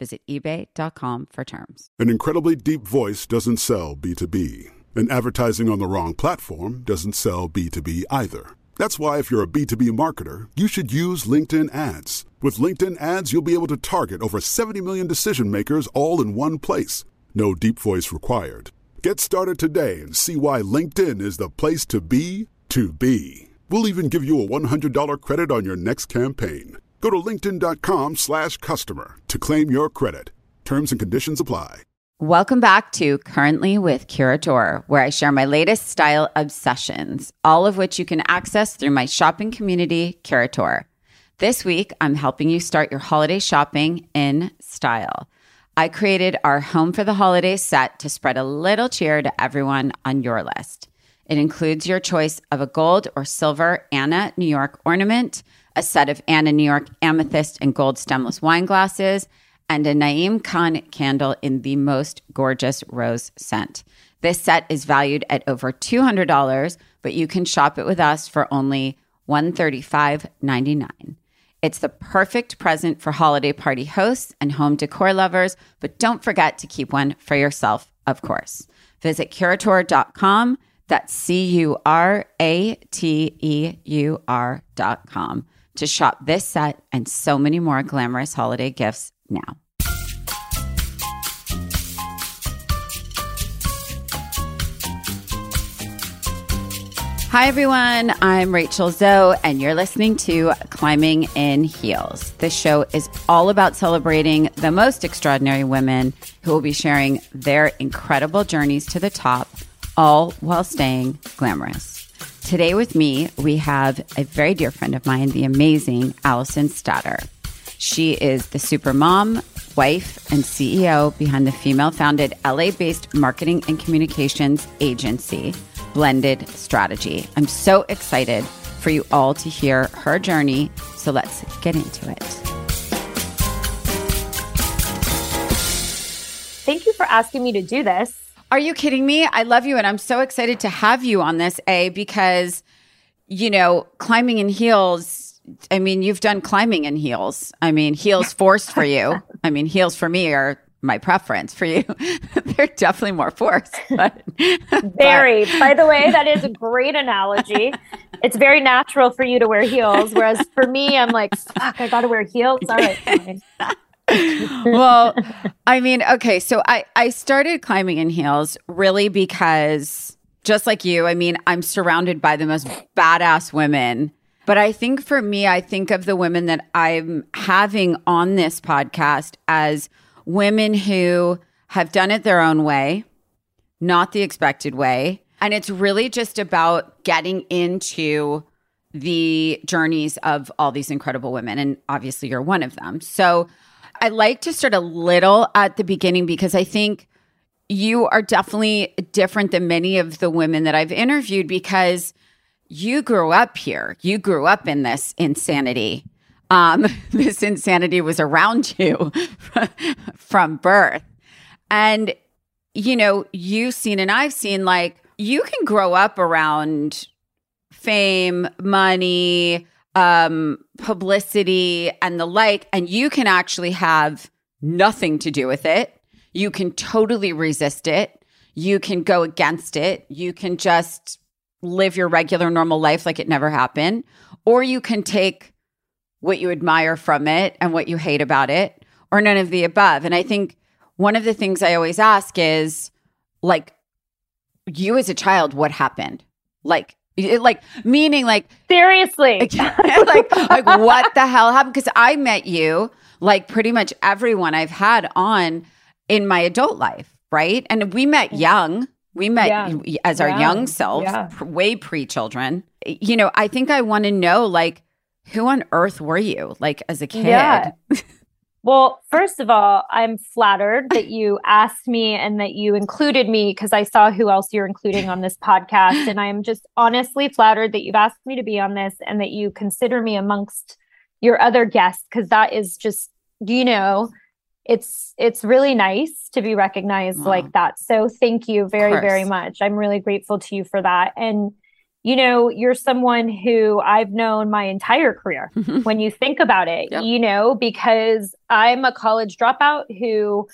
Visit eBay.com for terms. An incredibly deep voice doesn't sell B2B, and advertising on the wrong platform doesn't sell B2B either. That's why, if you're a B2B marketer, you should use LinkedIn ads. With LinkedIn ads, you'll be able to target over 70 million decision makers all in one place. No deep voice required. Get started today and see why LinkedIn is the place to be to be. We'll even give you a $100 credit on your next campaign. Go to linkedin.com slash customer to claim your credit. Terms and conditions apply. Welcome back to Currently with Curateur, where I share my latest style obsessions, all of which you can access through my shopping community, Curateur. This week, I'm helping you start your holiday shopping in style. I created our Home for the Holidays set to spread a little cheer to everyone on your list. It includes your choice of a gold or silver Anna New York ornament, a set of Anna New York amethyst and gold stemless wine glasses, and a Naeem Khan candle in the most gorgeous rose scent. This set is valued at over $200, but you can shop it with us for only $135.99. It's the perfect present for holiday party hosts and home decor lovers, but don't forget to keep one for yourself, of course. Visit curateur.com. That's C U R A T E U R.com to shop this set and so many more glamorous holiday gifts now. Hi, everyone. I'm Rachel Zoe, and you're listening to Climbing in Heels. This show is all about celebrating the most extraordinary women who will be sharing their incredible journeys to the top, all while staying glamorous. Today, with me, we have a very dear friend of mine, the amazing Allison Statter. She is the super mom, wife, and CEO behind the female founded LA based marketing and communications agency, Blended Strategy. I'm so excited for you all to hear her journey. So let's get into it. Thank you for asking me to do this. Are you kidding me? I love you. And I'm so excited to have you on this, A, because, you know, climbing in heels I mean, you've done climbing in heels. I mean, heels forced for you. I mean, heels for me are my preference for you. They're definitely more forced. But, very. But. By the way, that is a great analogy. It's very natural for you to wear heels, whereas for me, I'm like, fuck, I got to wear heels. All right, fine. well, I mean, okay, so I I started climbing in heels really because just like you, I mean, I'm surrounded by the most badass women but I think for me, I think of the women that I'm having on this podcast as women who have done it their own way, not the expected way. And it's really just about getting into the journeys of all these incredible women. And obviously, you're one of them. So I like to start a little at the beginning because I think you are definitely different than many of the women that I've interviewed because you grew up here. You grew up in this insanity. Um, this insanity was around you from birth. And, you know, you've seen and I've seen like you can grow up around fame, money, um, publicity, and the like, and you can actually have nothing to do with it. You can totally resist it. You can go against it. You can just live your regular normal life like it never happened, or you can take what you admire from it and what you hate about it, or none of the above. And I think one of the things I always ask is like, you as a child, what happened? Like, it- like meaning like Seriously. like like what the hell happened because i met you like pretty much everyone i've had on in my adult life right and we met young we met Yeah. as our Yeah. young selves Yeah. pr- way pre-children you know i think i want to know like who on earth were you like as a kid. Well, first of all, I'm flattered that you asked me and that you included me because I saw who else you're including on this podcast. And I'm just honestly flattered that you've asked me to be on this and that you consider me amongst your other guests because that is just, you know, it's it's really nice to be recognized like that. So thank you very, very much. I'm really grateful to you for that. And you know, you're someone who I've known my entire career Mhm. when you think about it, Yep. you know, because I'm a college dropout who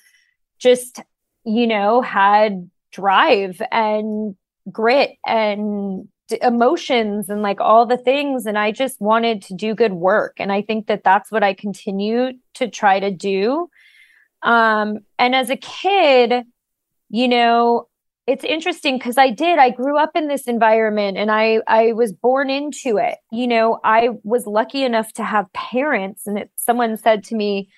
just, you know, had drive and grit and d- emotions and like all the things. And I just wanted to do good work. And I think that that's what I continue to try to do. Um, and as a kid, you know, it's interesting because I did. I grew up in this environment and I I was born into it. You know, I was lucky enough to have parents, and it, someone said to me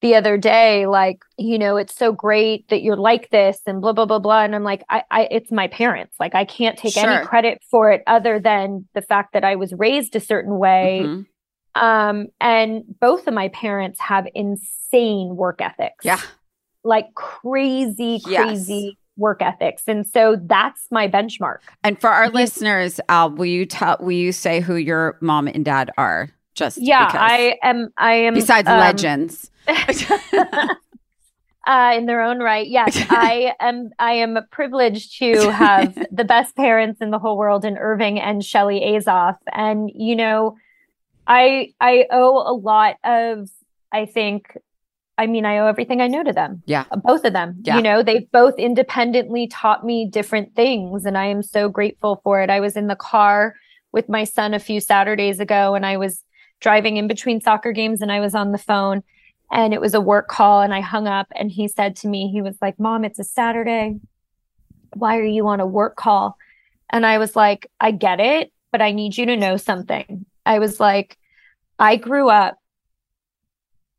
the other day, like, you know, it's so great that you're like this, and blah blah blah blah. And I'm like, I, I it's my parents. Like, I can't take Sure. any credit for it other than the fact that I was raised a certain way. Mhm. Um, and both of my parents have insane work ethics yeah like crazy, Yes. Work ethics. And so that's my benchmark. and for our listeners al will you tell will you say who your mom and dad are just Yeah, because- I am I am besides um, legends uh, in their own right. Yes, I am I am privileged to have the best parents in the whole world in Irving and Shelley Azoff. And you know, I I owe a lot of I think I mean I owe everything I know to them. Yeah. Uh, Both of them. Yeah. You know, they've both independently taught me different things and I am so grateful for it. I was in the car with my son a few Saturdays ago and I was driving in between soccer games and I was on the phone and it was a work call and I hung up and he said to me he was like mom it's a Saturday why are you on a work call and I was like I get it but I need you to know something I was like I grew up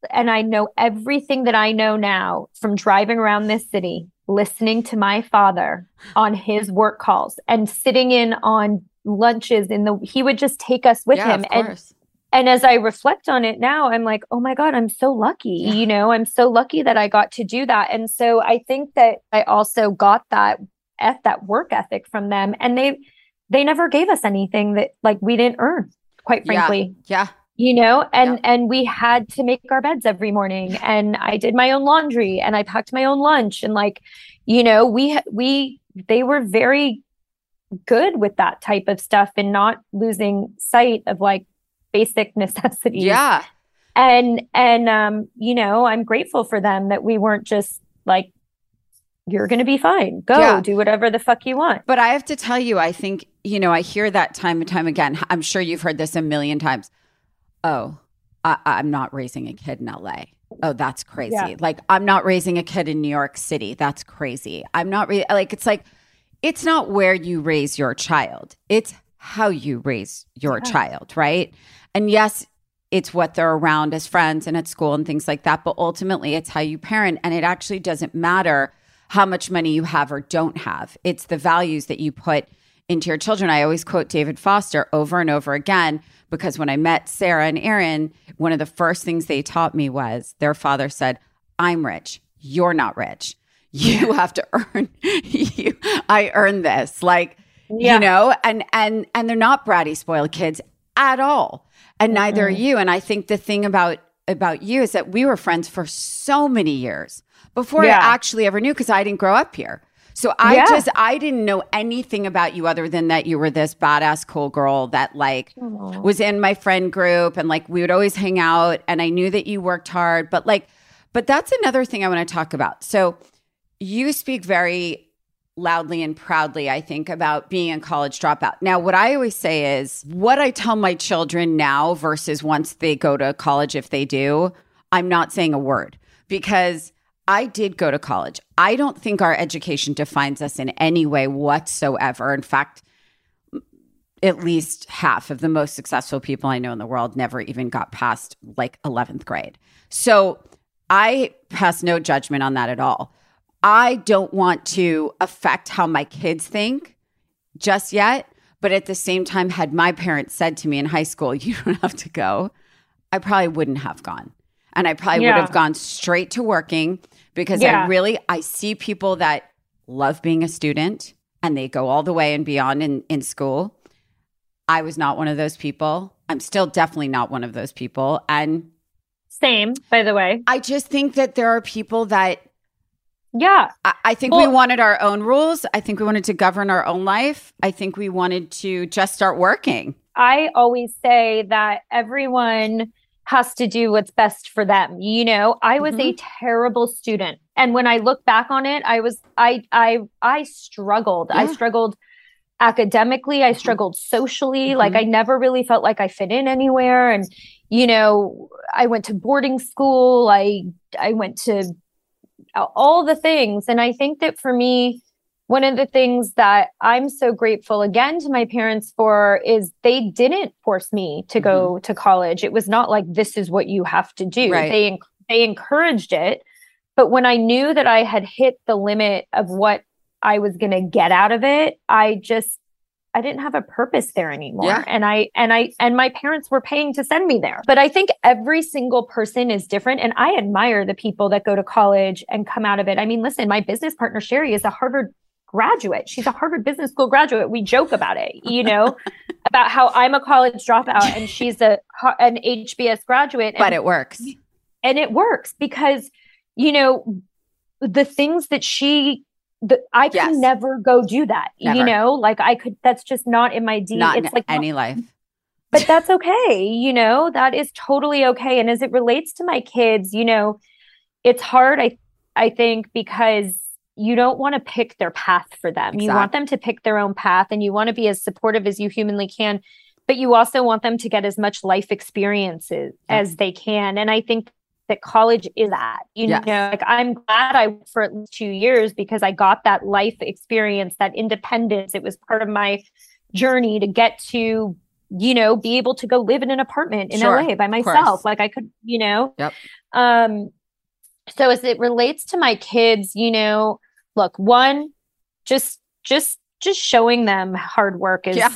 and I know everything that I know now from driving around this city listening to my father on his work calls and sitting in on lunches in the he would just take us with yeah, him and course. and as I reflect on it now, I'm like, oh my God, I'm so lucky. Yeah. You know, I'm so lucky that I got to do that. And so I think that I also got that at that work ethic from them. And they they never gave us anything that like we didn't earn, quite Yeah. frankly. yeah You know, and Yeah. and we had to make our beds every morning and I did my own laundry and I packed my own lunch and like, you know, we we they were very good with that type of stuff and not losing sight of like basic necessities yeah and and um you know i'm grateful for them that we weren't just like you're gonna be fine go Yeah. do whatever the fuck you want But I have to tell you, I think, you know, I hear that time and time again. I'm sure you've heard this a million times. Oh, I, I'm not raising a kid in LA. Oh, that's crazy. Yeah. Like, I'm not raising a kid in New York City. That's crazy. I'm not re- like, it's like, it's not where you raise your child, it's how you raise your Yeah. child, right? And yes, it's what they're around as friends and at school and things like that. But ultimately, it's how you parent. And it actually doesn't matter how much money you have or don't have. It's the values that you put into your children. I always quote David Foster over and over again because when I met Sarah and Aaron, one of the first things they taught me was their father said, I'm rich. You're not rich. You have to earn you I earned this. Like Yeah. you know, and and and they're not bratty spoiled kids at all. And neither are you. And I think the thing about about you is that we were friends for so many years before Yeah. I actually ever knew because I didn't grow up here. So I Yeah. just I didn't know anything about you other than that you were this badass cool girl that like Aw. was in my friend group and like we would always hang out and I knew that you worked hard but like but that's another thing I want to talk about. So you speak very loudly and proudly I think about being a college dropout. Now what I always say is what I tell my children now versus once they go to college if they do, I'm not saying a word because I did go to college. I don't think our education defines us in any way whatsoever. In fact, at least half of the most successful people I know in the world never even got past like 11th grade. So I pass no judgment on that at all. I don't want to affect how my kids think just yet. But at the same time, had my parents said to me in high school, you don't have to go, I probably wouldn't have gone. And I probably Yeah. would have gone straight to working because Yeah. I really I see people that love being a student and they go all the way and beyond in, in school. I was not one of those people. I'm still definitely not one of those people. And Same, by the way. I just think that there are people that Yeah. I, I think we wanted our own rules. I think we wanted to govern our own life. I think we wanted to just start working. I always say that everyone has to do what's best for them. You know, I was a mm-hmm. terrible student. And when I look back on it, I was I I I struggled. I struggled academically, I mm-hmm. struggled socially. Mm-hmm. Like I never really felt like I fit in anywhere and you know, I went to boarding school. I I went to all the things and I think that for me one of the things that I'm so grateful again to my parents for is they didn't force me to go mm-hmm. to college. It was not like this is what you have to do. Right. They they encouraged it, but when I knew that I had hit the limit of what I was going to get out of it, I just I didn't have a purpose there anymore. Yeah. And I and I and my parents were paying to send me there. But I think every single person is different and I admire the people that go to college and come out of it. I mean, listen, my business partner Sherry is a Harvard graduate. She's a Harvard Business School graduate. We joke about it, you know, about how I'm a college dropout and she's a an HBS graduate. But it works. and it works because you know the things that she the, I Yes. never go do that. You know, like I could that's just not in my D. Not it's in like any life. but that's okay. You know, that is totally okay. And as it relates to my kids, you know, it's hard, I I think, because you don't want to pick their path for them. You want them to pick their own path and you want to be as supportive as you humanly can, but you also want them to get as much life experiences Yeah. as they can. And I think that college is that. You Yes. know, like I'm glad I for at least two years because I got that life experience, that independence. It was part of my journey to get to you know be able to go live in an apartment in Sure, LA by myself like I could you know Yep. um so as it relates to my kids you know look one just just just showing them hard work is Yeah.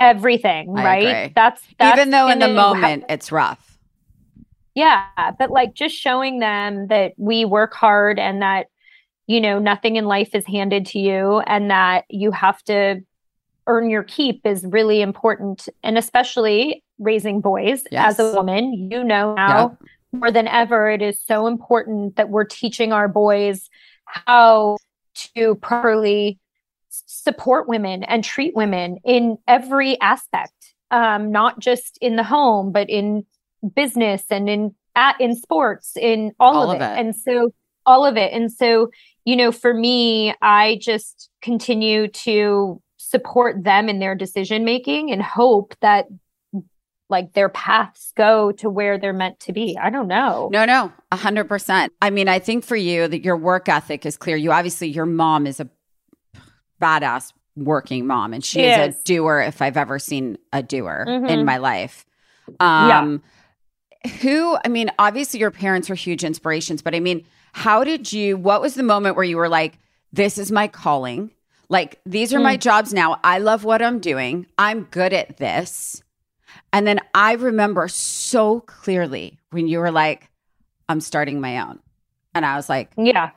everything I right agree. that's that's Even though in the moment it's rough. yeah, but like just showing them that we work hard and that you know nothing in life is handed to you and that you have to earn your keep is really important and especially raising boys Yes. as a woman, you know now more than ever it is so important that we're teaching our boys how to properly support women and treat women in every aspect um, not just in the home but in business and in at in sports in all, All of, it. it. and so all of it and so you know for me i just continue to support them in their decision making and hope that like their paths go to where they're meant to be i don't know No, no, a hundred percent. I mean, I think for you that your work ethic is clear. You obviously your mom is a badass working mom, and she She is, is. a doer. If I've ever seen a doer Mhm. in my life, um, who? I mean, obviously your parents were huge inspirations, but I mean, how did you? What was the moment where you were like, "This is my calling"? Like these are my jobs now. I love what I'm doing. I'm good at this. And then I remember so clearly when you were like, I'm starting my own. And I was like, yeah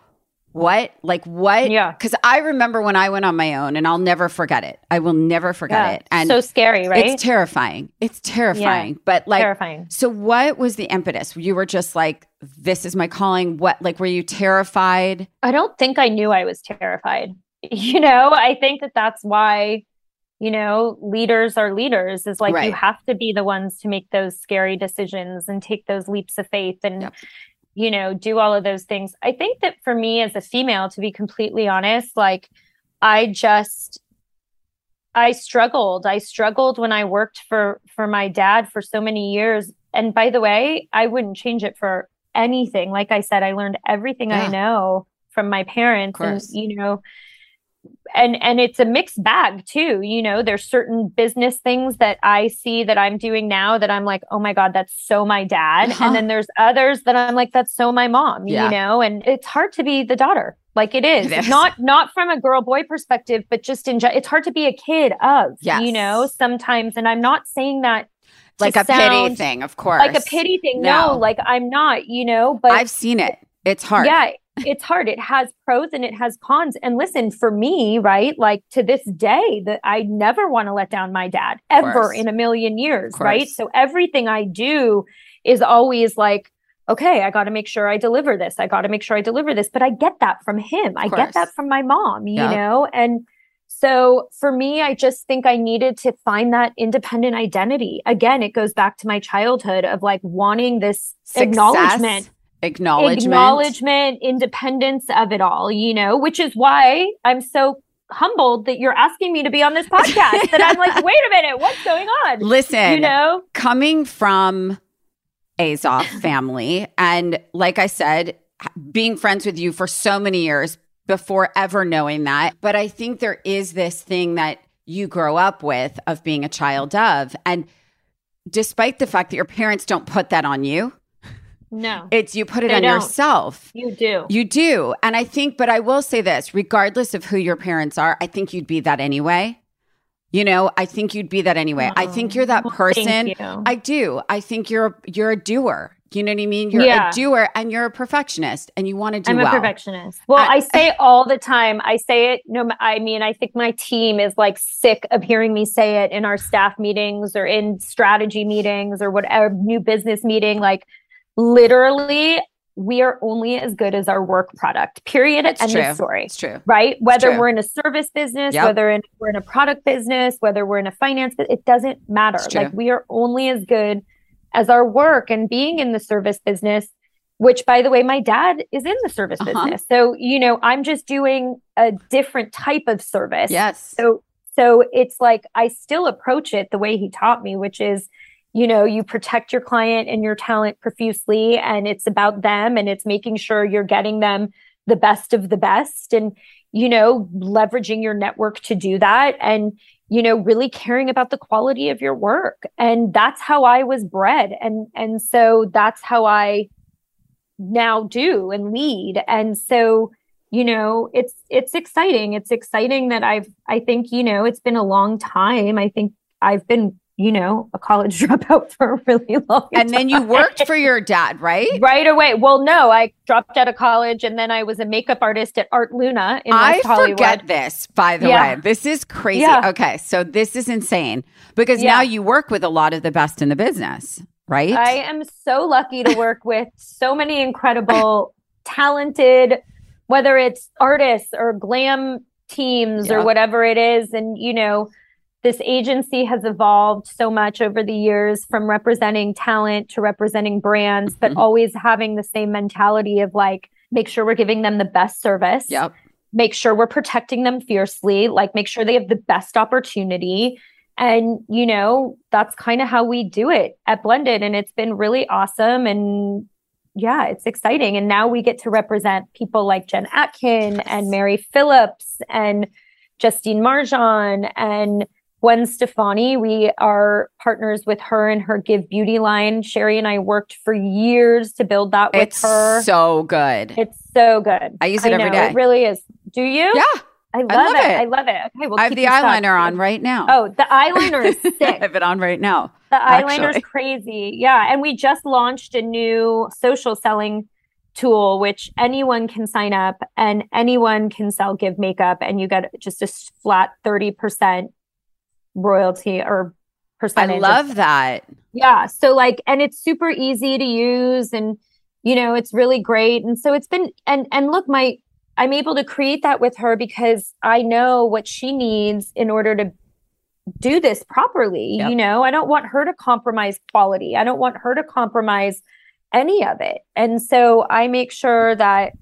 what? Like, what? Yeah. Because I remember when I went on my own and I'll never forget it. I will never forget yeah it. And so scary right it's terrifying. It's terrifying. But like, terrifying so what was the impetus? You were just like, this is my calling. What, like, were you terrified? I don't think I knew I was terrified. You know, I think that that's why, you know, leaders are leaders is like you have to be the ones to make those scary decisions and take those leaps of faith and, Yep. you know, do all of those things. I think that for me as a female, to be completely honest, like I just, I struggled. I struggled when I worked for for my dad for so many years. And by the way, I wouldn't change it for anything. Like I said, I learned everything Yeah. I know from my parents and you know and and it's a mixed bag too you know there's certain business things that i see that i'm doing now that i'm like oh my god that's so my dad Uh-huh. and then there's others that i'm like that's so my mom Yeah. you know and it's hard to be the daughter like it is, It is. not not from a girl boy perspective but just in it's hard to be a kid of Yes. you know sometimes and i'm not saying that like a pity thing, of course. like a pity thing no. No. like i'm not you know but I've seen it. It's hard. yeah, it's hard. It has pros and it has cons. And listen, for me, right, like to this day, that I never want to let down my dad ever in a million years, right? So everything I do is always like, okay, I got to make sure I deliver this. I got to make sure I deliver this. But I get that from him. I get that from my mom, you know? And so for me, I just think I needed to find that independent identity. Again, it goes back to my childhood of like wanting this Success, acknowledgement Acknowledgement. acknowledgement, independence of it all, you know, which is why I'm so humbled that you're asking me to be on this podcast. that I'm like, wait a minute, what's going on? Listen, You know? coming from Azoff family, and like I said, being friends with you for so many years before ever knowing that. But I think there is this thing that you grow up with of being a child of. And despite the fact that your parents don't put that on you, No, it's you put it on don't. yourself. you do. You do. And I think, but I will say this regardless of who your parents are, I think you'd be that anyway. You know, I think you'd be that anyway. I think you're that Oh, person. You. I do. I think you're a, you're a doer. You know what I mean? You're Yeah. a doer and you're a perfectionist and you want to do I'm a well. perfectionist. Well, I- I, say all the time. I say it. No, I mean, I think my team is like sick of hearing me say it in our staff meetings or in strategy meetings or whatever new business meeting. Like, literally, we are only as good as our work product. Period. It's End true. of story. It's true. right? Whether true. we're in a service business, Yep. whether in, we're in a product business, whether we're in a finance, it doesn't matter. Like we are only as good as our work and being in the service business, which by the way, my dad is in the service Uh-huh. business. So, you know, I'm just doing a different type of service. Yes. So so it's like I still approach it the way he taught me, which is, you know, you protect your client and your talent profusely and it's about them and it's making sure you're getting them the best of the best and you know, leveraging your network to do that and you know, really caring about the quality of your work. And that's how I was bred and and so that's how I now do and lead. And so you know it's it's exciting it's exciting that i've i think you know it's been a long time i think i've been you know a college dropout for a really long time. and then you worked for your dad, right? right away well no i dropped out of college and then i was a makeup artist at art luna in I West Hollywood. I forget this, by the Yeah. way. This is crazy. Yeah. Okay. So this is insane because Yeah. now you work with a lot of the best in the business, right? I am so lucky to work with so many incredible, talented, whether it's artists or glam teams or whatever it is. And, you know, this agency has evolved so much over the years from representing talent to representing brands, but Mhm. always having the same mentality of like, make sure we're giving them the best service yep. make sure we're protecting them fiercely, like make sure they have the best opportunity. And, you know, that's kind of how we do it at Blended. And it's been really awesome. And yeah, it's exciting. And now we get to represent people like Jen Atkin and Mary Phillips and Justine Marjan and Gwen Stefani. We are partners with her and her GXVE Beauty line. Sherry and I worked for years to build that with It's her. so good. It's so good. I use it every know, day. It really is. Do you? yeah. I love, love it. it. I love it. Okay, we'll I have keep the eyeliner on right now. Oh, the eyeliner is sick. I have it on right now. the eyeliner's actually. crazy. Yeah, and we just launched a new social selling tool which anyone can sign up and anyone can sell give makeup and you get just a flat 30% royalty or I percentage. of- love that. yeah. So like, and it's super easy to use and, you know, it's really great. And so it's been, and, and look, my, I'm able to create that with her because I know what she needs in order to do this properly. Yep. You know, I don't want her to compromise quality. I don't want her to compromise any of it. And so I make sure that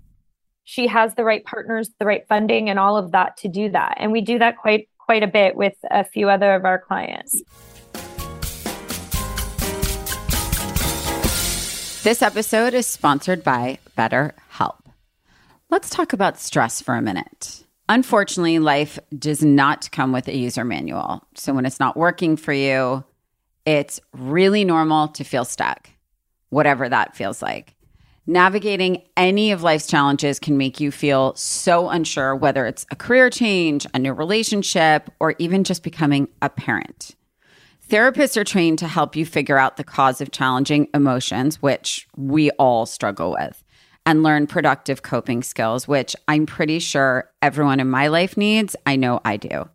she has the right partners, the right funding and all of that to do that. And we do that quite, quite a bit with a few other of our clients. This episode is sponsored by BetterHelp. Let's talk about stress for a minute. Unfortunately, life does not come with a user manual. So when it's not working for you, it's really normal to feel stuck, whatever that feels like. Navigating any of life's challenges can make you feel so unsure, whether it's a career change, a new relationship, or even just becoming a parent. Therapists are trained to help you figure out the cause of challenging emotions, which we all struggle with, and learn productive coping skills, which I'm pretty sure everyone in my life needs. I know I do.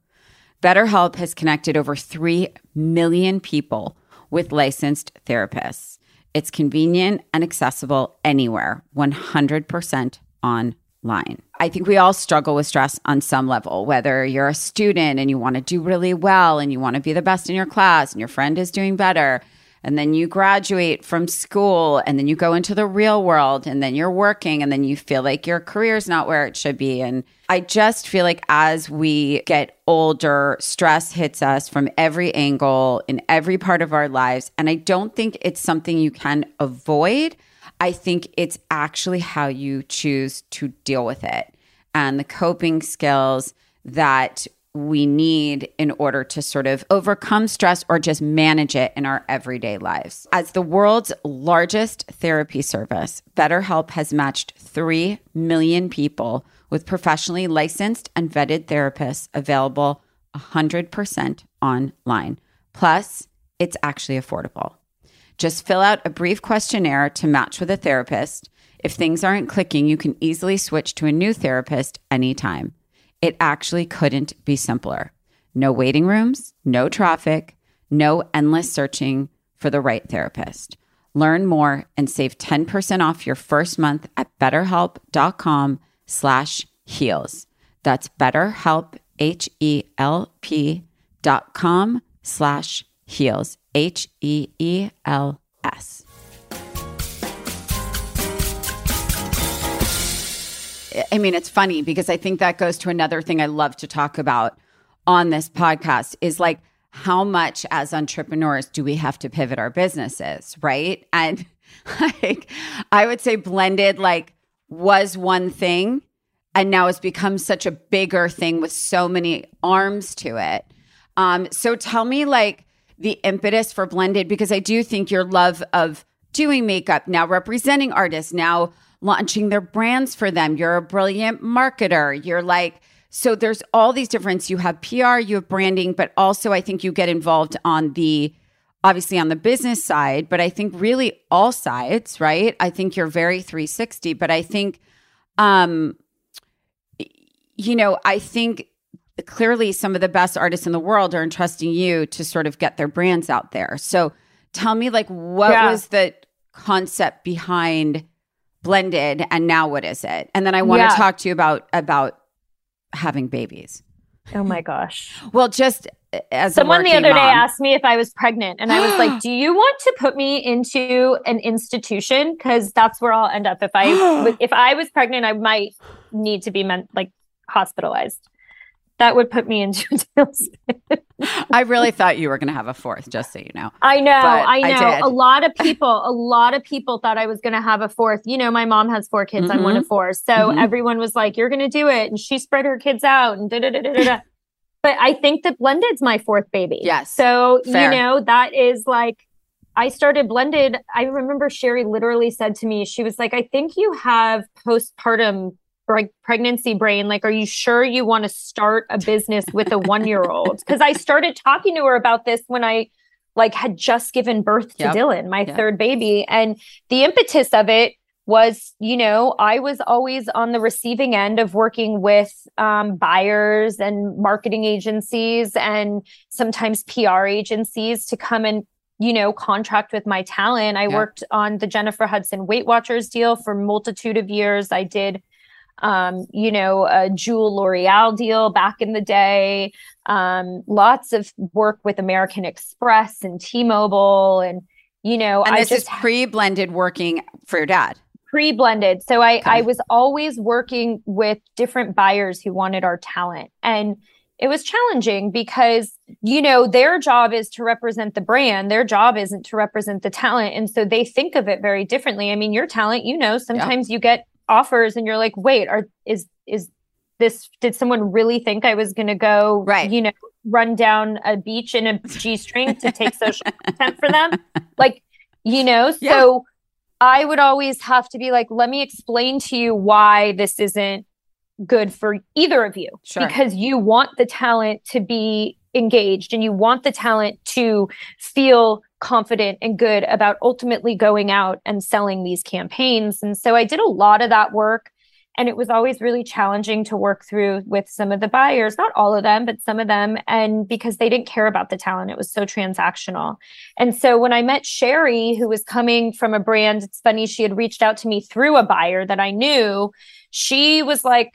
BetterHelp has connected over 3 million people with licensed therapists. It's convenient and accessible anywhere, 100% online. I think we all struggle with stress on some level, whether you're a student and you want to do really well and you want to be the best in your class and your friend is doing better. And then you graduate from school and then you go into the real world and then you're working and then you feel like your career's not where it should be. And I just feel like as we get older, stress hits us from every angle in every part of our lives. And I don't think it's something you can avoid. I think it's actually how you choose to deal with it and the coping skills that we need in order to sort of overcome stress or just manage it in our everyday lives. As the world's largest therapy service, BetterHelp has matched 3 million people with professionally licensed and vetted therapists available 100% online. Plus, it's actually affordable. Just fill out a brief questionnaire to match with a therapist. If things aren't clicking, you can easily switch to a new therapist anytime. It actually couldn't be simpler. No waiting rooms, no traffic, no endless searching for the right therapist. Learn more and save 10% off your first month at betterhelp.com slash heels. That's betterhelp, H-E-L-P dot com slash heels. H I mean, it's funny because I think that goes to another thing I love to talk about on this podcast is like how much as entrepreneurs do we have to pivot our businesses, right? And like I would say blended like was one thing and now it's become such a bigger thing with so many arms to it. Um so tell me like the impetus for blended because I do think your love of doing makeup, now representing artists, now launching their brands for them. You're a brilliant marketer. You're like, so there's all these different. You have PR, you have branding, but also I think you get involved on the obviously on the business side, but I think really all sides, right? I think you're very 360, but I think um you know, I think clearly some of the best artists in the world are entrusting you to sort of get their brands out there. So tell me like what yeah. was the concept behind blended and now what is it? And then I want yeah. to talk to you about about having babies. Oh my gosh. well, just uh, as someone the other mom. day asked me if I was pregnant, and I was like, "Do you want to put me into an institution? Because that's where I'll end up. If I if I was pregnant, I might need to be meant like hospitalized." That would put me into a tailspin. I really thought you were going to have a fourth, just so you know. I know, but I know. I a lot of people, a lot of people thought I was going to have a fourth. You know, my mom has four kids. Mm-hmm. I'm one of mm-hmm. four. So mm-hmm. everyone was like, you're going to do it. And she spread her kids out and da da da da da. But I think that Blended's my fourth baby. Yes. So, Fair. you know, that is like, I started Blended. I remember Sherry literally said to me, she was like, I think you have postpartum like pregnancy brain like are you sure you want to start a business with a one year old because i started talking to her about this when i like had just given birth to yep. dylan my yep. third baby and the impetus of it was you know i was always on the receiving end of working with um, buyers and marketing agencies and sometimes pr agencies to come and you know contract with my talent i worked on the jennifer hudson weight watchers deal for multitude of years i did um, you know, a Jewel L'Oreal deal back in the day. Um, lots of work with American Express and T-Mobile, and you know, and I this just, is pre-blended working for your dad. Pre-blended, so I okay. I was always working with different buyers who wanted our talent, and it was challenging because you know their job is to represent the brand their job isn't to represent the talent and so they think of it very differently i mean your talent you know sometimes yeah. you get offers and you're like wait are is is this did someone really think i was going to go right you know run down a beach in a g-string to take social content for them like you know so yeah. i would always have to be like let me explain to you why this isn't good for either of you sure. because you want the talent to be engaged and you want the talent to feel confident and good about ultimately going out and selling these campaigns. And so I did a lot of that work. And it was always really challenging to work through with some of the buyers, not all of them, but some of them. And because they didn't care about the talent, it was so transactional. And so when I met Sherry, who was coming from a brand, it's funny, she had reached out to me through a buyer that I knew. She was like,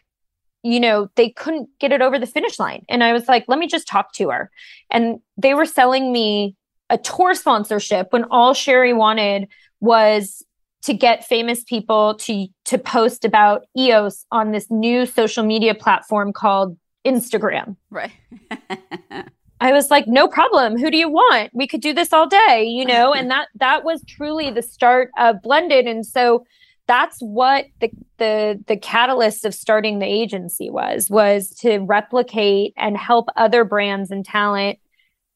you know, they couldn't get it over the finish line. And I was like, let me just talk to her. And they were selling me a tour sponsorship when all Sherry wanted was to get famous people to to post about EOS on this new social media platform called Instagram. Right. I was like, no problem. Who do you want? We could do this all day, you know? and that that was truly the start of Blended. And so that's what the the the catalyst of starting the agency was was to replicate and help other brands and talent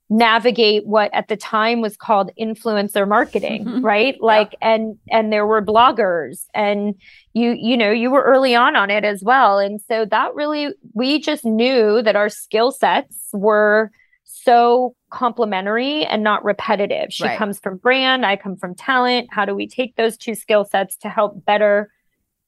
navigate what at the time was called influencer marketing mm-hmm. right like yeah. and and there were bloggers and you you know you were early on on it as well and so that really we just knew that our skill sets were so complementary and not repetitive. She right. comes from brand, I come from talent. How do we take those two skill sets to help better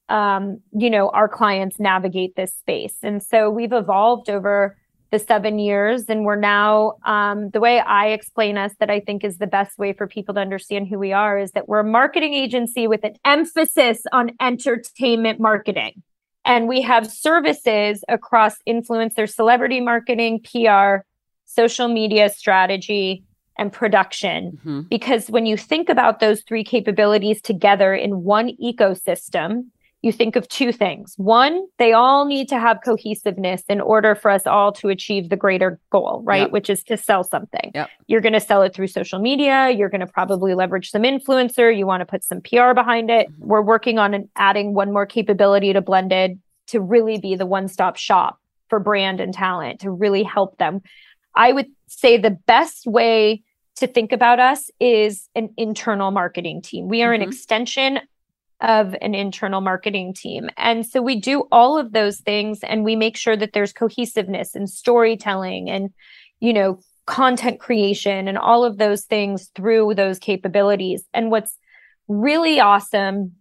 um, you know, our clients navigate this space? And so we've evolved over the seven years and we're now um, the way i explain us that i think is the best way for people to understand who we are is that we're a marketing agency with an emphasis on entertainment marketing and we have services across influencer celebrity marketing pr social media strategy, and production. Mm-hmm. Because when you think about those three capabilities together in one ecosystem, you think of two things. One, they all need to have cohesiveness in order for us all to achieve the greater goal, right? Yep. Which is to sell something. Yep. You're going to sell it through social media. You're going to probably leverage some influencer. You want to put some PR behind it. Mm-hmm. We're working on an, adding one more capability to Blended to really be the one stop shop for brand and talent to really help them. I would say the best way to think about us is an internal marketing team. We are mm-hmm. an extension of an internal marketing team. And so we do all of those things and we make sure that there's cohesiveness and storytelling and, you know, content creation and all of those things through those capabilities. And what's really awesome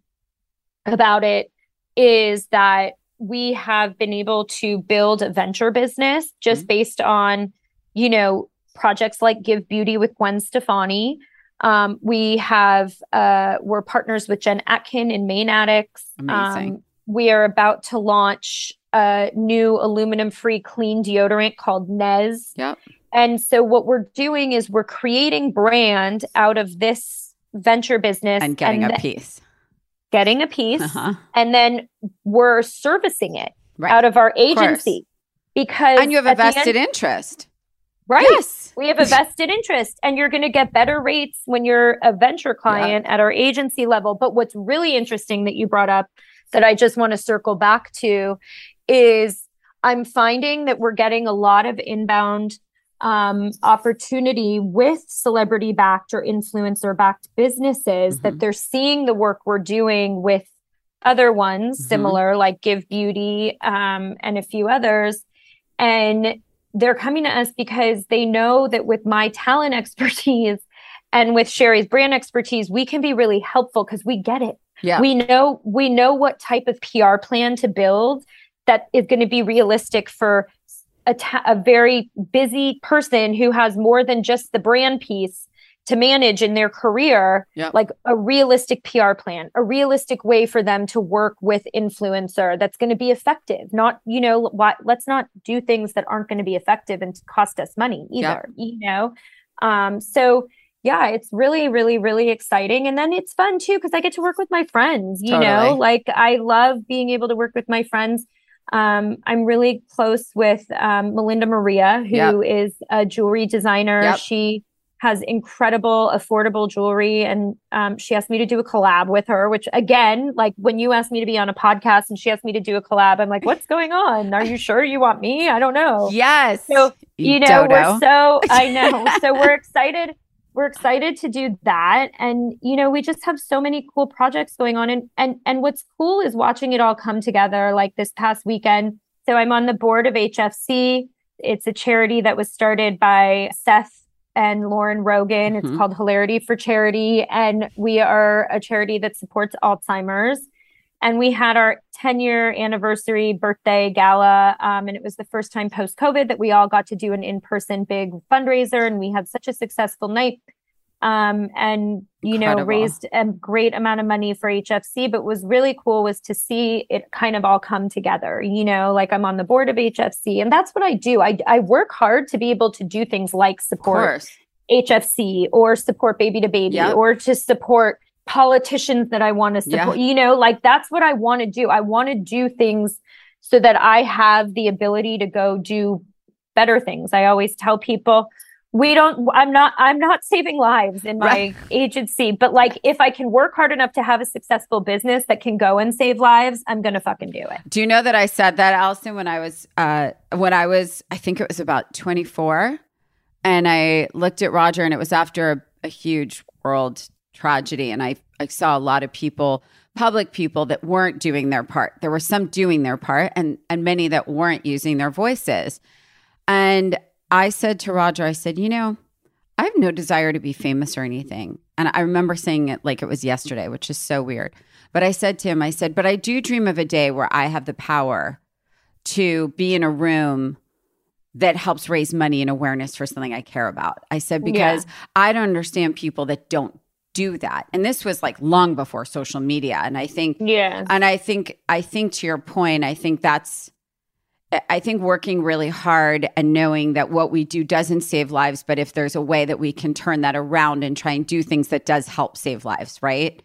about it is that we have been able to build a venture business just mm-hmm. based on you know, projects like GXVE Beauty with Gwen Stefani. Um, we have uh, we're partners with Jen Atkin in Mane Addicts. Amazing. Um, we are about to launch a new aluminum-free clean deodorant called Nez. Yep. And so what we're doing is we're creating brand out of this venture business and getting and a piece. Getting a piece, uh-huh. and then we're servicing it right. out of our agency of because and you have a vested end, interest Right. Yes. We have a vested interest and you're going to get better rates when you're a venture client yeah. at our agency level. But what's really interesting that you brought up that I just want to circle back to is I'm finding that we're getting a lot of inbound um, opportunity with celebrity backed or influencer backed businesses mm-hmm. that they're seeing the work we're doing with other ones mm-hmm. similar like GXVE Beauty um, and a few others. And they're coming to us because they know that with my talent expertise and with Sherry's brand expertise, we can be really helpful because we get it. Yeah. We know we know what type of PR plan to build that is going to be realistic for a, ta- a very busy person who has more than just the brand piece to manage in their career yep. like a realistic PR plan, a realistic way for them to work with influencer that's going to be effective. Not, you know, why, let's not do things that aren't going to be effective and cost us money either, yep. you know. Um so yeah, it's really really really exciting and then it's fun too because I get to work with my friends, you totally. know. Like I love being able to work with my friends Um, I'm really close with um, Melinda Maria, who Yep. is a jewelry designer. She has incredible, affordable jewelry, and um, she asked me to do a collab with her. Which, again, like when you asked me to be on a podcast and she asked me to do a collab, I'm like, "What's going on? Are you sure you want me? I don't know." Yes. So you know, dodo. we're so I know. so we're excited. We're excited to do that. And you know, we just have so many cool projects going on. And and and what's cool is watching it all come together like this past weekend. So I'm on the board of HFC. It's a charity that was started by Seth and Lauren Rogen. It's Mhm. called Hilarity for Charity. And we are a charity that supports Alzheimer's and we had our 10 year anniversary birthday gala um, and it was the first time post covid that we all got to do an in-person big fundraiser and we had such a successful night um, and you know Incredible. raised a great amount of money for hfc but was really cool was to see it kind of all come together you know like i'm on the board of hfc and that's what i do i, I work hard to be able to do things like support. HFC or support baby to baby Yep. or to support politicians that I want to support. You know, like that's what I want to do. I want to do things so that I have the ability to go do better things. I always tell people we don't I'm not I'm not saving lives in my Right. agency, but like if I can work hard enough to have a successful business that can go and save lives, I'm to fucking do it. Do you know that I said that, Allison, when I was uh when I was I think it was about 24 and I looked at Roger and it was after a, a huge world tragedy and I I saw a lot of people public people that weren't doing their part. There were some doing their part and and many that weren't using their voices. And I said to Roger I said, "You know, I have no desire to be famous or anything." And I remember saying it like it was yesterday, which is so weird. But I said to him, I said, "But I do dream of a day where I have the power to be in a room that helps raise money and awareness for something I care about. I said, because I don't understand people that don't do that. And this was like long before social media. And I think, Yeah. and I think, I think to your point, I think that's, I think working really hard and knowing that what we do doesn't save lives, but if there's a way that we can turn that around and try and do things that does help save lives, right?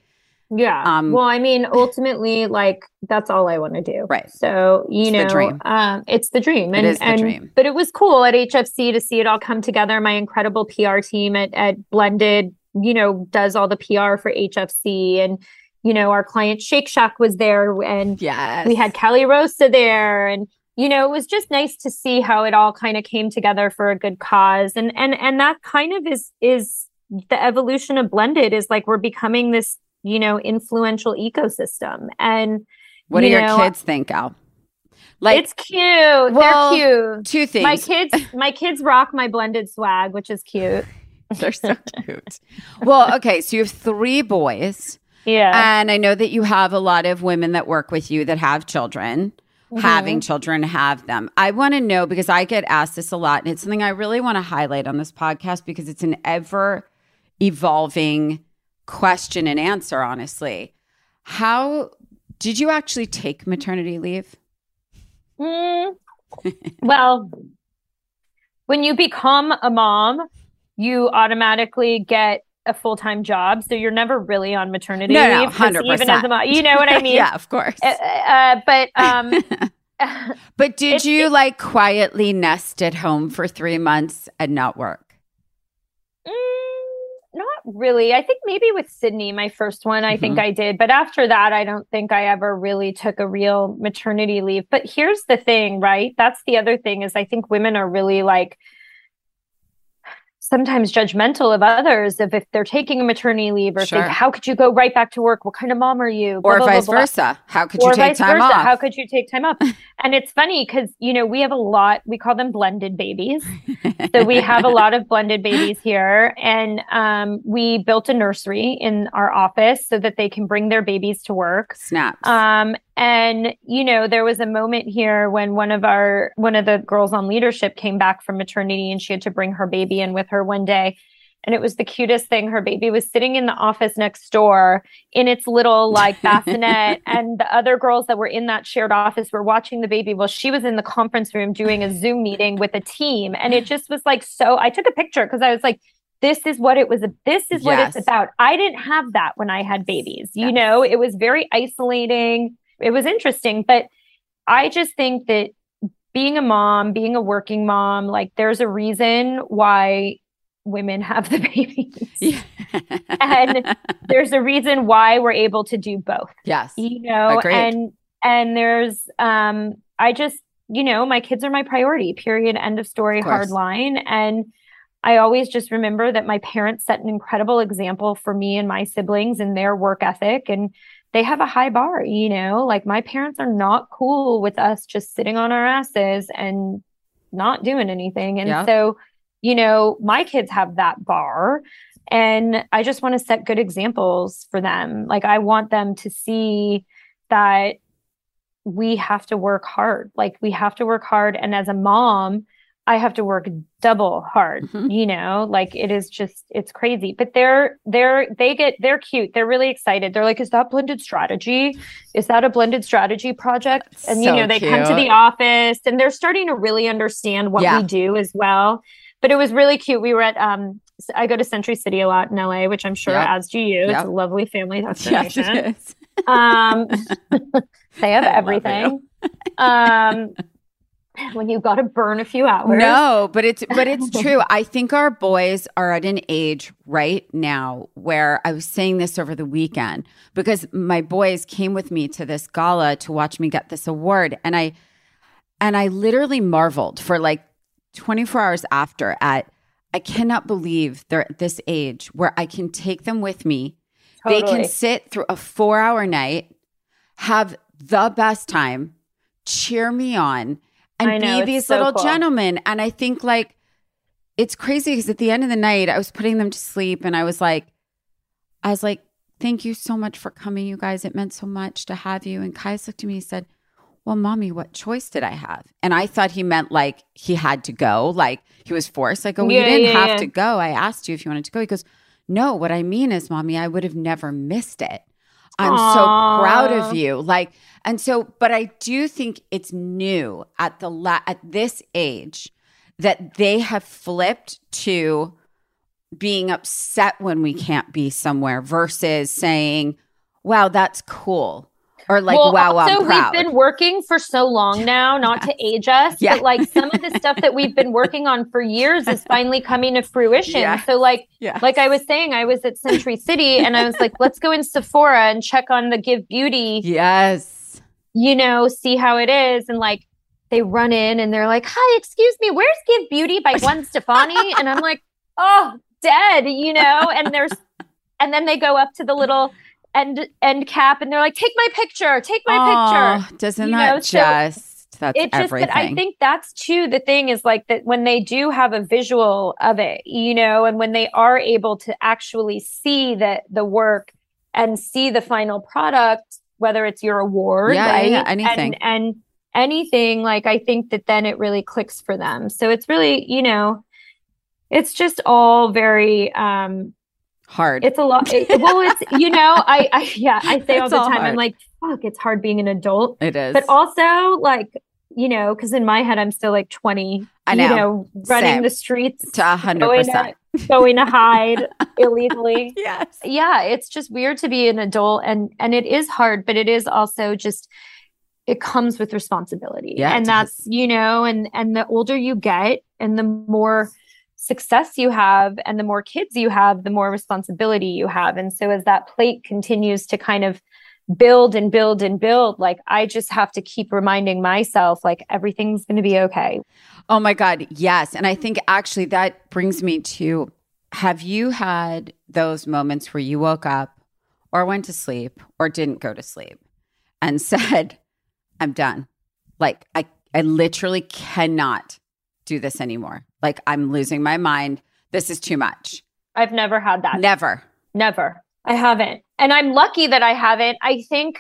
Yeah. Um, well, I mean, ultimately, like that's all I want to do. Right. So you It's know, um, it's the dream, It and is the and dream. but it was cool at HFC to see it all come together. My incredible PR team at at Blended, you know, does all the PR for HFC, and you know, our client Shake Shack was there, and Yes. we had Kelly Rosa there, and you know, it was just nice to see how it all kind of came together for a good cause, and and and that kind of is is the evolution of Blended is like we're becoming this you know influential ecosystem and what do you your know, kids think, Al? Like it's cute well, they're cute two things. my kids my kids rock my blended swag which is cute They're so cute. well, okay, so you have three boys, yeah and I know that you have a lot of women that work with you that have children. Mm-hmm. Having children, have them. I want to know because I get asked this a lot, and it's something I really want to highlight on this podcast because it's an ever evolving question and answer, honestly. How did you actually take maternity leave? Mm, well when you become a mom you automatically get a full-time job so you're never really on maternity No, no, leave 'cause even as a mom you know what i mean yeah, of course. Uh, uh, but um but did it's- you it- like quietly nest at home for three months and not work? Mm, not really. I think maybe with Sydney, my first one, I think Mhm. I did. But after that, I don't think I ever really took a real maternity leave. But here's the thing, right? That's the other thing is I think women are really like sometimes judgmental of others if, if they're taking a maternity leave or Sure. think, how could you go right back to work? What kind of mom are you? Blah, Or blah, vice blah. versa. How could or you take time versa. off? How could you take time off? and it's funny because you know we have a lot. We call them blended babies. so we have a lot of blended babies here, and um, we built a nursery in our office so that they can bring their babies to work. Snaps. Um, and you know, there was a moment here when one of our one of the girls on leadership came back from maternity, and she had to bring her baby in with her one day. And it was the cutest thing. Her baby was sitting in the office next door in its little like bassinet. and the other girls that were in that shared office were watching the baby while she was in the conference room doing a Zoom meeting with a team. And it just was like so I took a picture because I was like, this is what it was. This is what Yes. it's about. I didn't have that when I had babies. You Yes. know, it was very isolating. It was interesting, but I just think that being a mom, being a working mom, like there's a reason why women have the babies. Yeah. and there's a reason why we're able to do both. Yes. You know, Agreed. and and there's um I just, you know, my kids are my priority. Period. End of story, hard line. And I always just remember that my parents set an incredible example for me and my siblings and their work ethic and they have a high bar, you know, like my parents are not cool with us just sitting on our asses and not doing anything. And yeah. so, you know, my kids have that bar. And I just want to set good examples for them. Like, I want them to see that we have to work hard. Like, we have to work hard. And as a mom, I have to work double hard, mm-hmm. you know, like it is just, it's crazy. But they're, they're, they get, they're cute. They're really excited. They're like, is that blended strategy? Is that a blended strategy project? And, so you know, they cute. come to the office and they're starting to really understand what yeah. we do as well. But it was really cute. We were at, um, I go to Century City a lot in LA, which I'm sure yep. as do you. Yep. It's a lovely family destination. Yes, um, they have everything. um, when you've got to burn a few hours. No, but it's but it's true. I think our boys are at an age right now where I was saying this over the weekend because my boys came with me to this gala to watch me get this award and I and I literally marveled for like 24 hours after at I cannot believe they're at this age where I can take them with me. Totally. They can sit through a 4-hour night, have the best time, cheer me on and know, be these so little cool. gentlemen. And I think like it's crazy because at the end of the night, I was putting them to sleep and I was like, I was like, thank you so much for coming, you guys. It meant so much to have you. And Kaius looked at me and said, well, mommy, what choice did I have? And I thought he meant like he had to go, like he was forced. Like, oh, well, yeah, you didn't yeah, have yeah. to go. I asked you if you wanted to go. He goes, no, what I mean is, mommy, I would have never missed it. I'm Aww. so proud of you. Like, and so, but I do think it's new at the la- at this age that they have flipped to being upset when we can't be somewhere versus saying, "Wow, that's cool." Or like well, wow also, I'm proud. we've been working for so long now not to age us yeah. but like some of the stuff that we've been working on for years is finally coming to fruition yeah. so like like i was saying i was at century city and i was like let's go in sephora and check on the GXVE beauty yes you know see how it is and like they run in and they're like hi excuse me where's GXVE beauty by gwen stefani and i'm like oh dead you know and there's and then they go up to the little end end cap and they're like take my picture take my oh, picture doesn't you that know? just so that's it just everything. i think that's too the thing is like that when they do have a visual of it you know and when they are able to actually see that the work and see the final product whether it's your award yeah, right yeah, anything and, and anything like i think that then it really clicks for them so it's really you know it's just all very um hard. It's a lot. It, well, it's you know, I, I yeah, I say all the time. Hard. I'm like, fuck, it's hard being an adult. It is, but also like you know, because in my head I'm still like 20. I know, you know running Same. the streets to hundred percent. Going to hide illegally. Yes. Yeah, it's just weird to be an adult, and and it is hard, but it is also just it comes with responsibility. Yeah, and that's you know, and and the older you get, and the more success you have and the more kids you have, the more responsibility you have. And so as that plate continues to kind of build and build and build, like I just have to keep reminding myself, like everything's going to be okay. Oh my God. Yes. And I think actually that brings me to have you had those moments where you woke up or went to sleep or didn't go to sleep and said, I'm done? Like, I, I literally cannot do this anymore. Like I'm losing my mind. This is too much. I've never had that. Never. Never. I haven't. And I'm lucky that I haven't. I think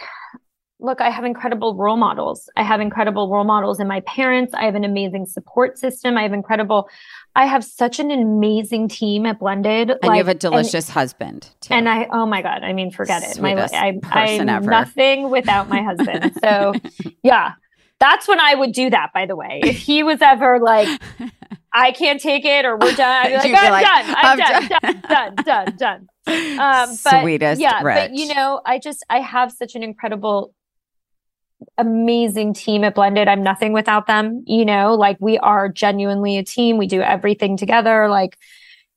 look, I have incredible role models. I have incredible role models in my parents. I have an amazing support system. I have incredible, I have such an amazing team at Blended. And like, you have a delicious and, husband. Too. And I, oh my God, I mean, forget it. My, I, I'm ever. nothing without my husband. So yeah, that's when I would do that, by the way. If he was ever like, I can't take it or we're done, I'd be like, I'm, like, done. I'm, I'm done, done, done, done, done, Um, but, Sweetest yeah, Rich. but you know, I just, I have such an incredible amazing team at Blended. I'm nothing without them. You know, like we are genuinely a team. We do everything together. Like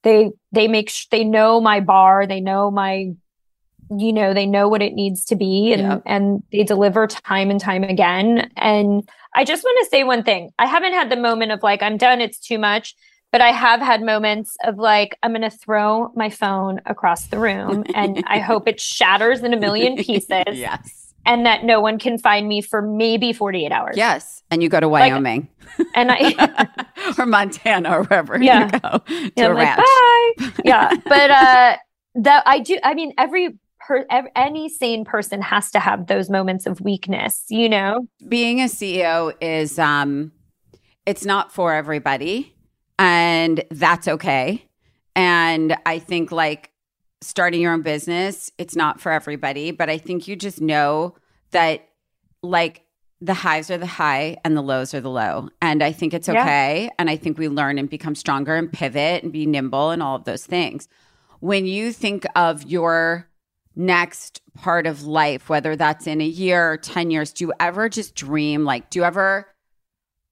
they they make sh- they know my bar. They know my you know they know what it needs to be and yep. and they deliver time and time again and i just want to say one thing i haven't had the moment of like i'm done it's too much but i have had moments of like i'm going to throw my phone across the room and i hope it shatters in a million pieces yes and that no one can find me for maybe 48 hours. Yes. And you go to Wyoming. Like, and I or Montana or wherever yeah. you go. To yeah, a like, Bye. yeah. But uh that I do I mean every per, any sane person has to have those moments of weakness, you know? Being a CEO is um it's not for everybody and that's okay. And I think like starting your own business, it's not for everybody, but I think you just know that like the highs are the high and the lows are the low. And I think it's okay. Yeah. And I think we learn and become stronger and pivot and be nimble and all of those things. When you think of your next part of life, whether that's in a year or 10 years, do you ever just dream? Like, do you ever?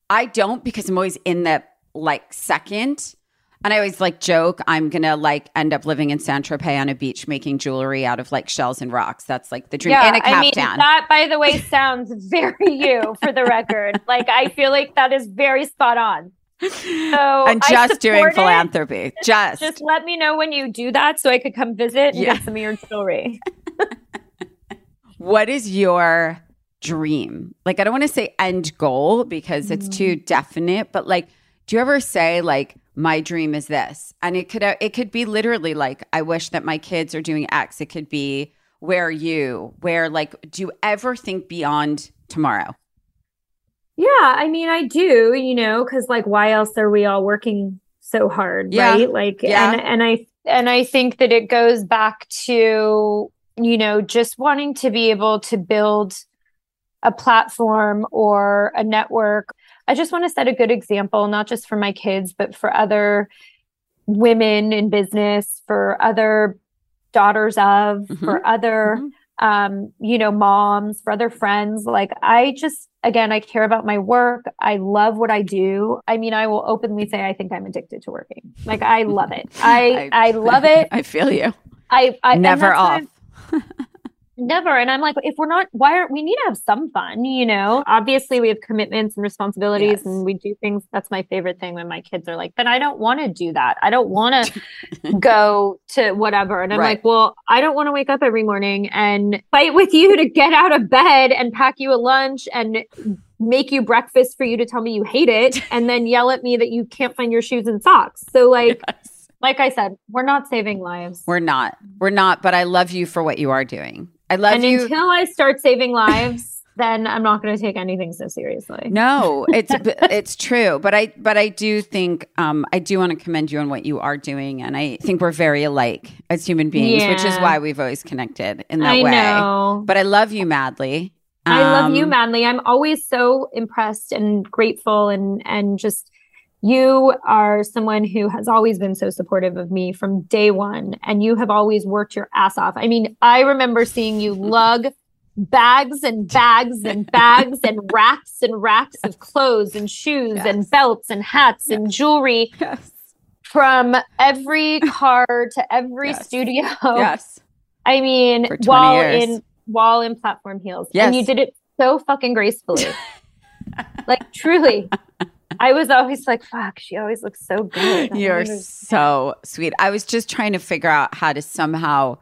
I don't because I'm always in the like second and I always like joke, I'm gonna like end up living in Saint-Tropez on a beach making jewelry out of like shells and rocks. That's like the dream. Yeah, in a I mean, that by the way sounds very you for the record. like I feel like that is very spot on. So and just doing it. philanthropy. Just just let me know when you do that so I could come visit and yeah. get some of your jewelry. what is your dream? Like I don't want to say end goal because it's mm. too definite, but like do you ever say like my dream is this and it could it could be literally like i wish that my kids are doing x it could be where are you where like do you ever think beyond tomorrow yeah i mean i do you know because like why else are we all working so hard yeah. right like yeah. and and i and i think that it goes back to you know just wanting to be able to build a platform or a network I just want to set a good example, not just for my kids, but for other women in business, for other daughters of, mm-hmm. for other, mm-hmm. um, you know, moms, for other friends. Like, I just, again, I care about my work. I love what I do. I mean, I will openly say I think I'm addicted to working. Like, I love it. I, I, I love it. I feel you. I, I never off. Never. And I'm like, if we're not, why are we need to have some fun, you know? Obviously, we have commitments and responsibilities yes. and we do things. That's my favorite thing when my kids are like, but I don't want to do that. I don't want to go to whatever. And I'm right. like, well, I don't want to wake up every morning and fight with you to get out of bed and pack you a lunch and make you breakfast for you to tell me you hate it and then yell at me that you can't find your shoes and socks. So, like, yes. like I said, we're not saving lives. We're not. We're not. But I love you for what you are doing. I love you. and you. until I start saving lives, then I'm not going to take anything so seriously. No, it's it's true, but I but I do think um, I do want to commend you on what you are doing, and I think we're very alike as human beings, yeah. which is why we've always connected in that I way. Know. But I love you madly. Um, I love you um, madly. I'm always so impressed and grateful, and and just you are someone who has always been so supportive of me from day one, and you have always worked your ass off. I mean, I remember seeing you lug bags and bags and bags and racks and racks of clothes and shoes yes. and belts and hats yes. and jewelry yes. from every car to every studio. Yes. I mean, while years. in while in platform heels. Yes. And you did it so fucking gracefully. like truly. I was always like, fuck, she always looks so good. You're so sweet. I was just trying to figure out how to somehow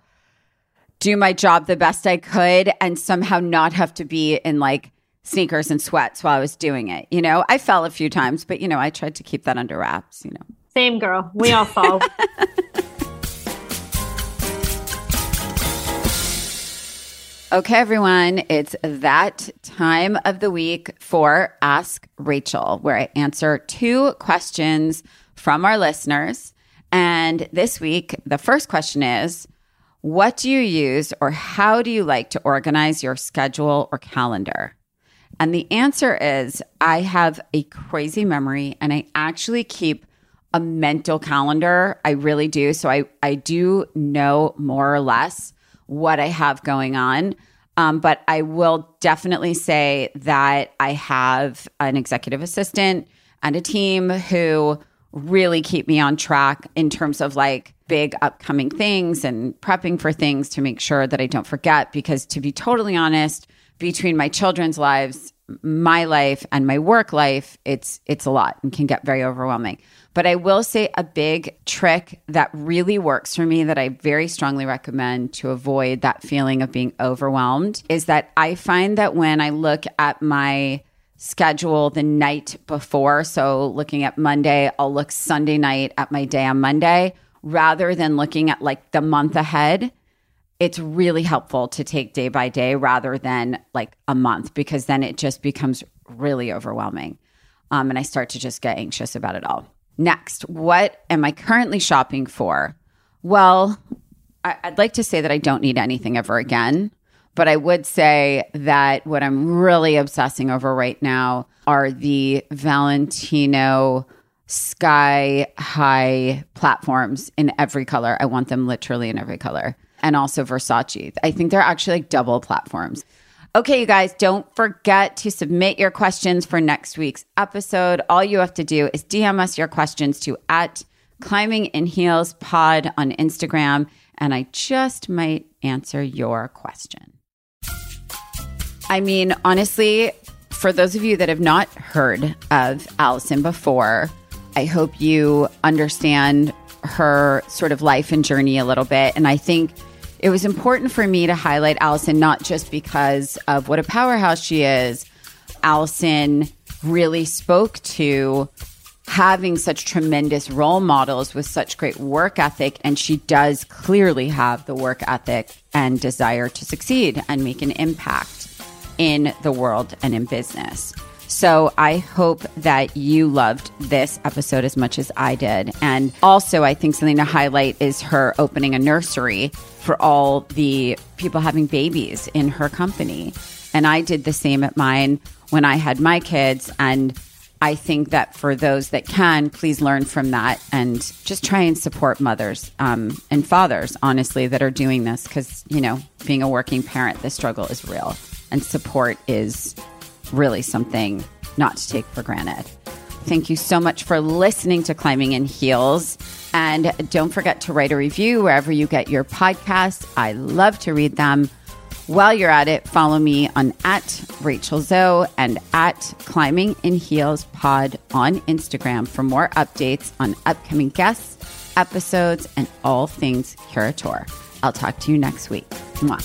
do my job the best I could and somehow not have to be in like sneakers and sweats while I was doing it. You know, I fell a few times, but you know, I tried to keep that under wraps, you know. Same girl. We all fall. Okay, everyone, it's that time of the week for Ask Rachel, where I answer two questions from our listeners. And this week, the first question is What do you use or how do you like to organize your schedule or calendar? And the answer is I have a crazy memory and I actually keep a mental calendar. I really do. So I, I do know more or less what I have going on. Um, but I will definitely say that I have an executive assistant and a team who really keep me on track in terms of like big upcoming things and prepping for things to make sure that I don't forget. Because to be totally honest, between my children's lives, my life and my work life, it's it's a lot and can get very overwhelming. But I will say a big trick that really works for me that I very strongly recommend to avoid that feeling of being overwhelmed is that I find that when I look at my schedule the night before, so looking at Monday, I'll look Sunday night at my day on Monday rather than looking at like the month ahead it's really helpful to take day by day rather than like a month because then it just becomes really overwhelming. Um, and I start to just get anxious about it all. Next, what am I currently shopping for? Well, I'd like to say that I don't need anything ever again, but I would say that what I'm really obsessing over right now are the Valentino sky high platforms in every color. I want them literally in every color. And also Versace. I think they're actually like double platforms. Okay, you guys, don't forget to submit your questions for next week's episode. All you have to do is DM us your questions to at climbing in heels pod on Instagram, and I just might answer your question. I mean, honestly, for those of you that have not heard of Allison before, I hope you understand her sort of life and journey a little bit. And I think it was important for me to highlight Allison not just because of what a powerhouse she is. Allison really spoke to having such tremendous role models with such great work ethic. And she does clearly have the work ethic and desire to succeed and make an impact in the world and in business. So I hope that you loved this episode as much as I did. And also, I think something to highlight is her opening a nursery for all the people having babies in her company. And I did the same at mine when I had my kids. And I think that for those that can, please learn from that and just try and support mothers um, and fathers, honestly, that are doing this because, you know, being a working parent, the struggle is real and support is really something not to take for granted. Thank you so much for listening to Climbing in Heels. And don't forget to write a review wherever you get your podcasts. I love to read them. While you're at it, follow me on at Rachel Zoe and at Climbing in Heels Pod on Instagram for more updates on upcoming guests, episodes, and all things Curateur. I'll talk to you next week. Mwah.